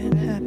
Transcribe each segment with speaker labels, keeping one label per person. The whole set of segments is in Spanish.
Speaker 1: going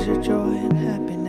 Speaker 1: Pleasure, joy, and happiness.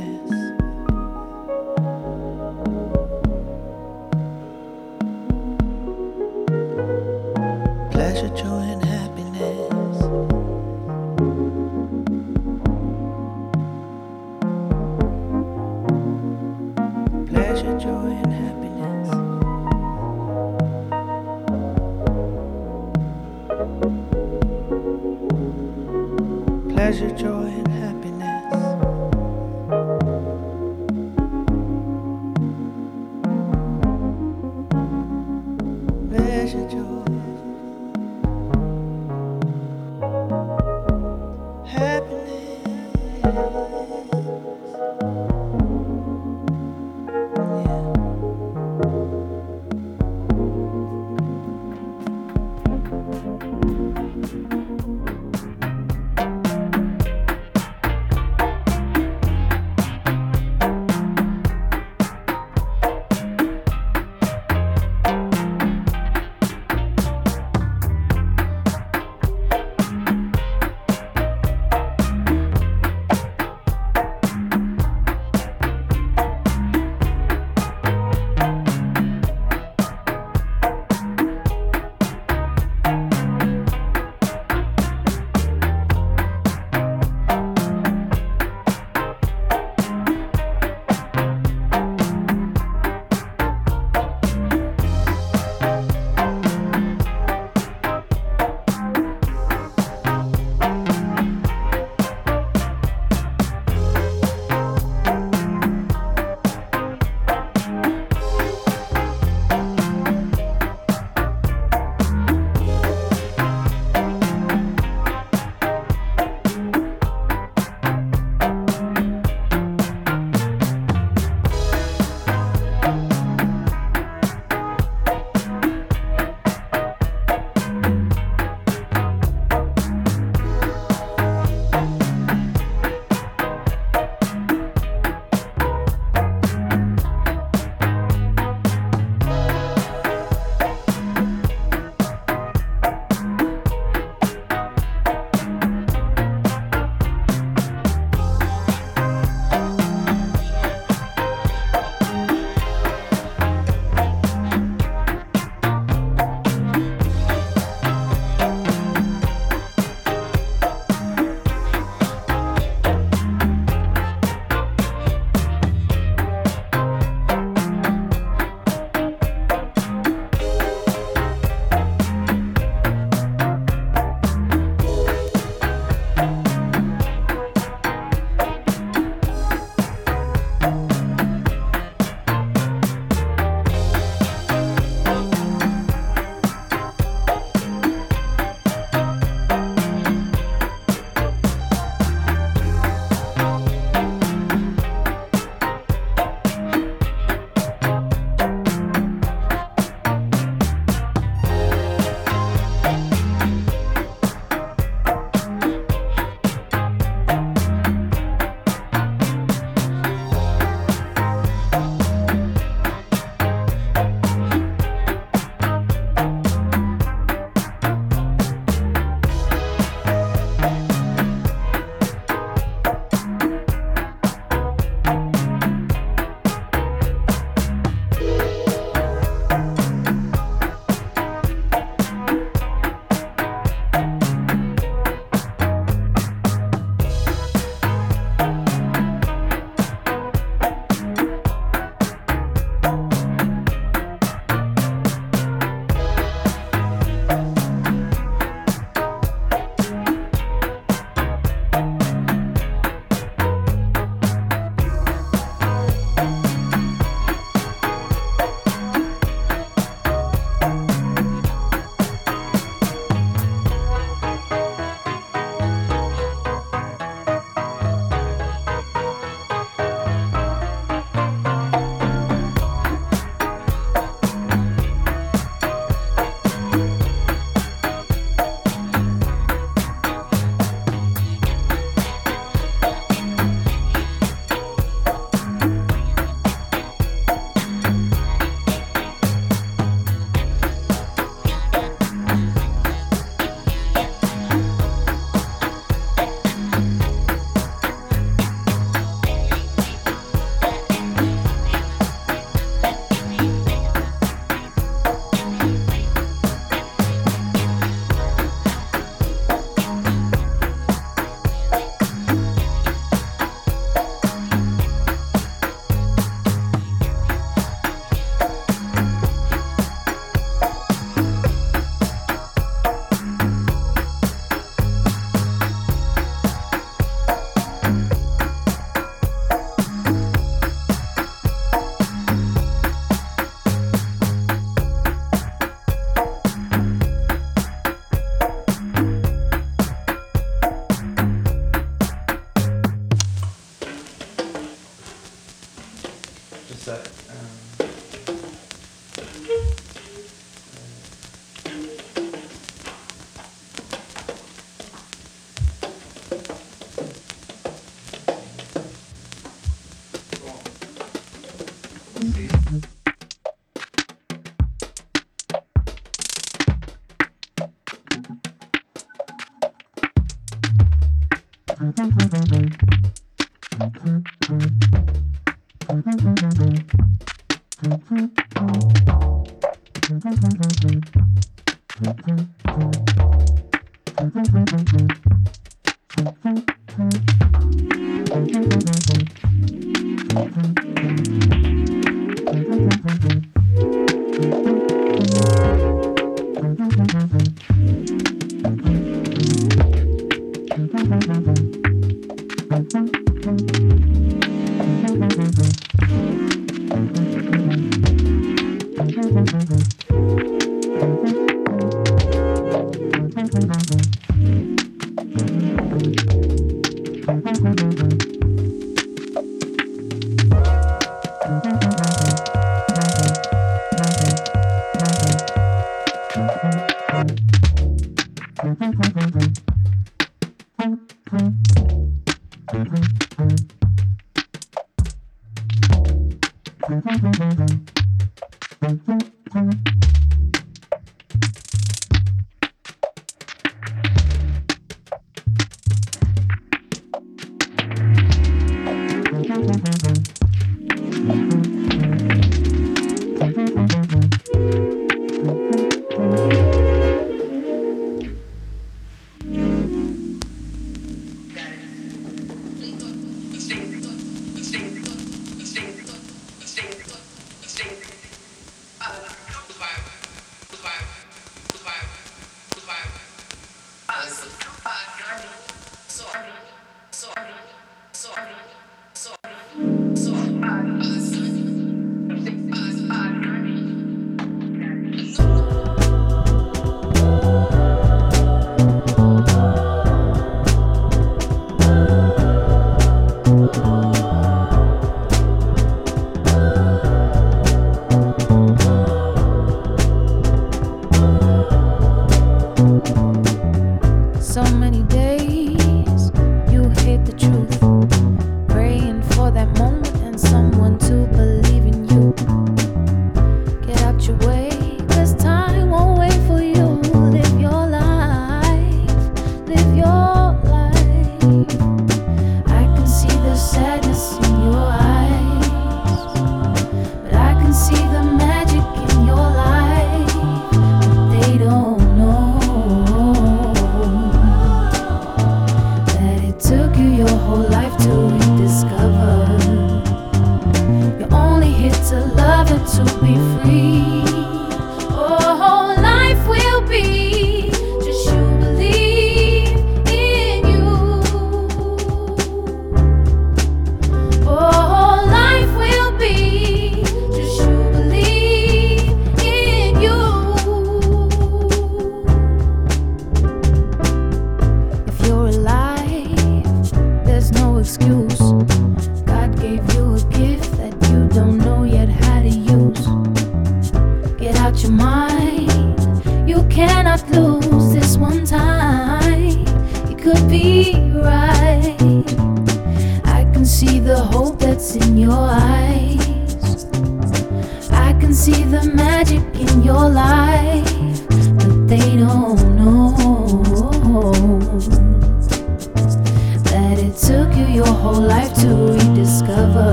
Speaker 1: Mm-hmm.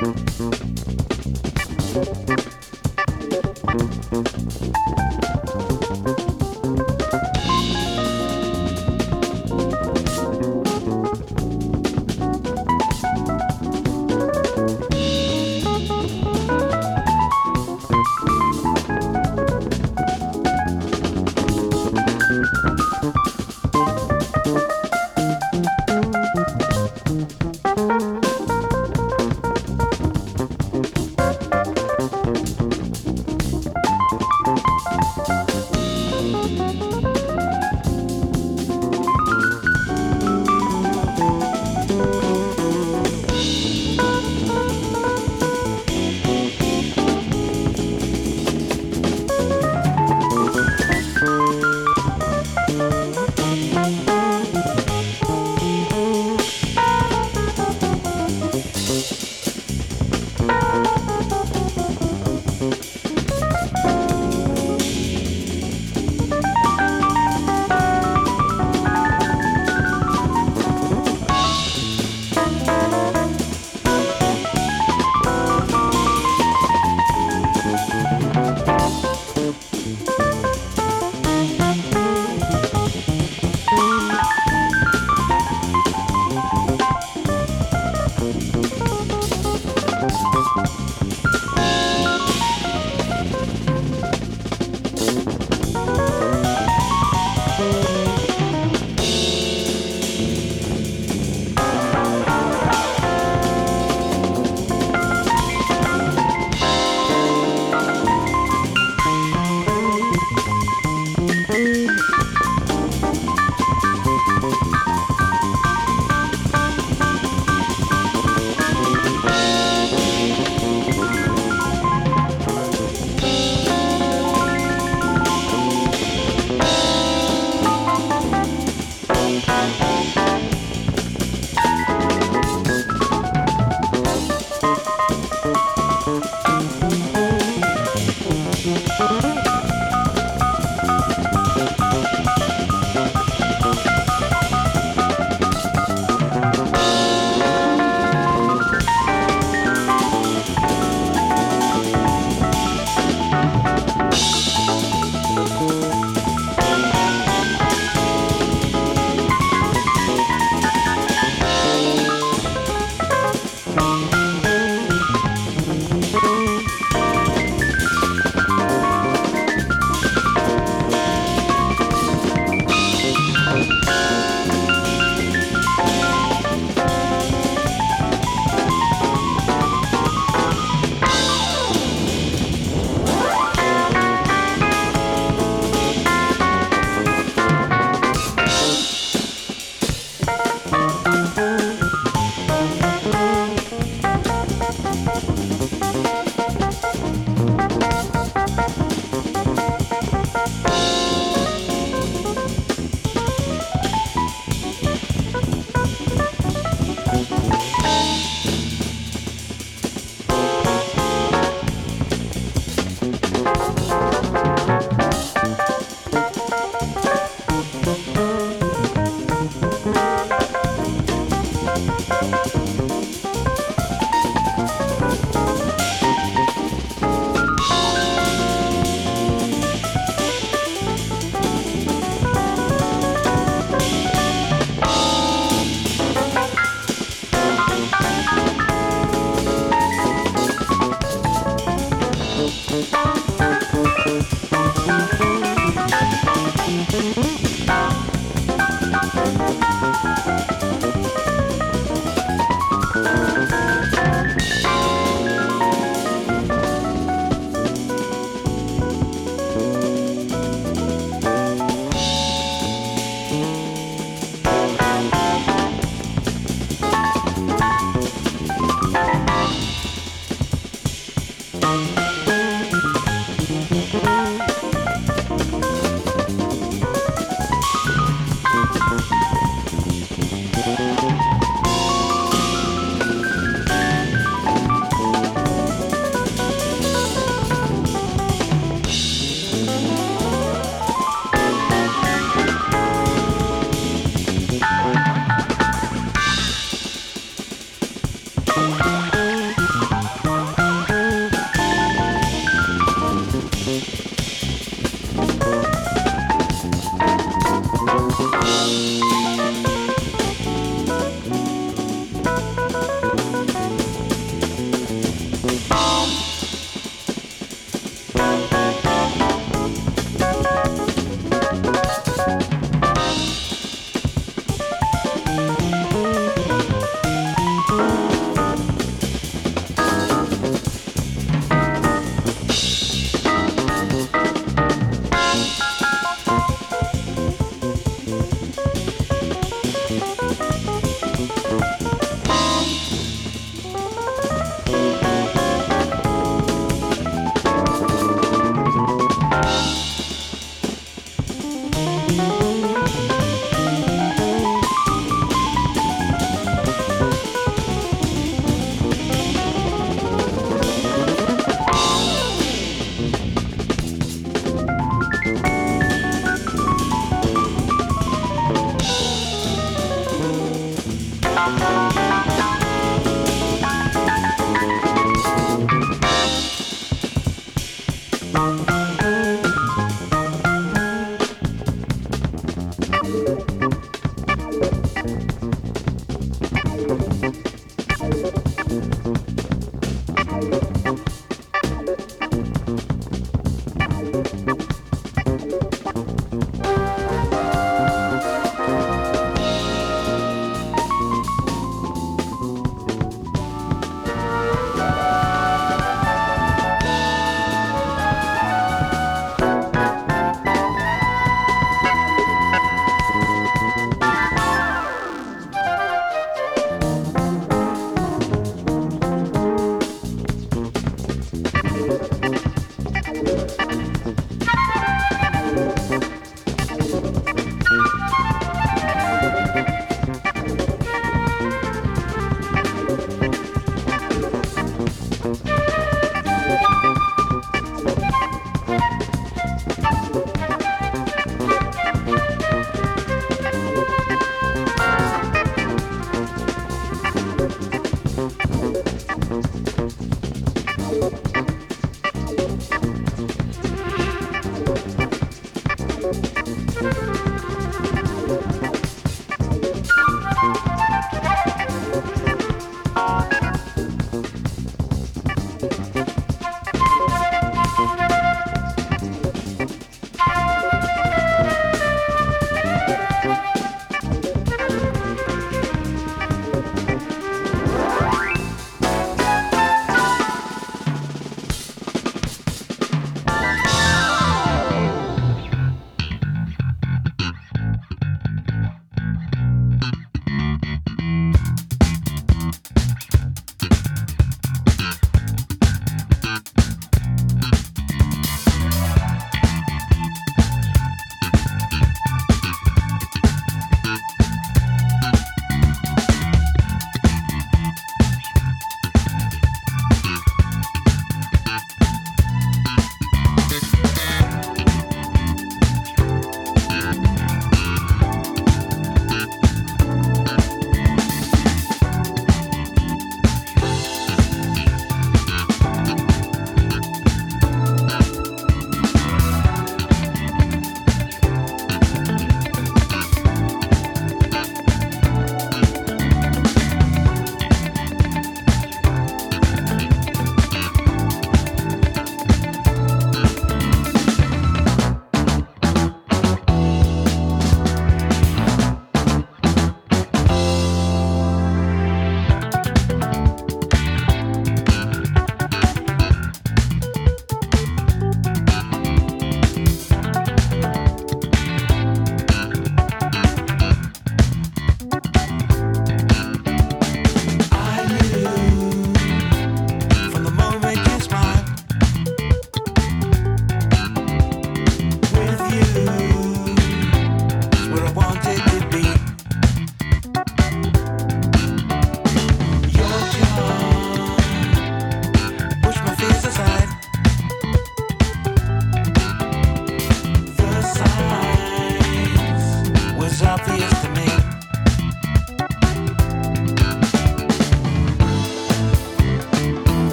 Speaker 2: Thank you.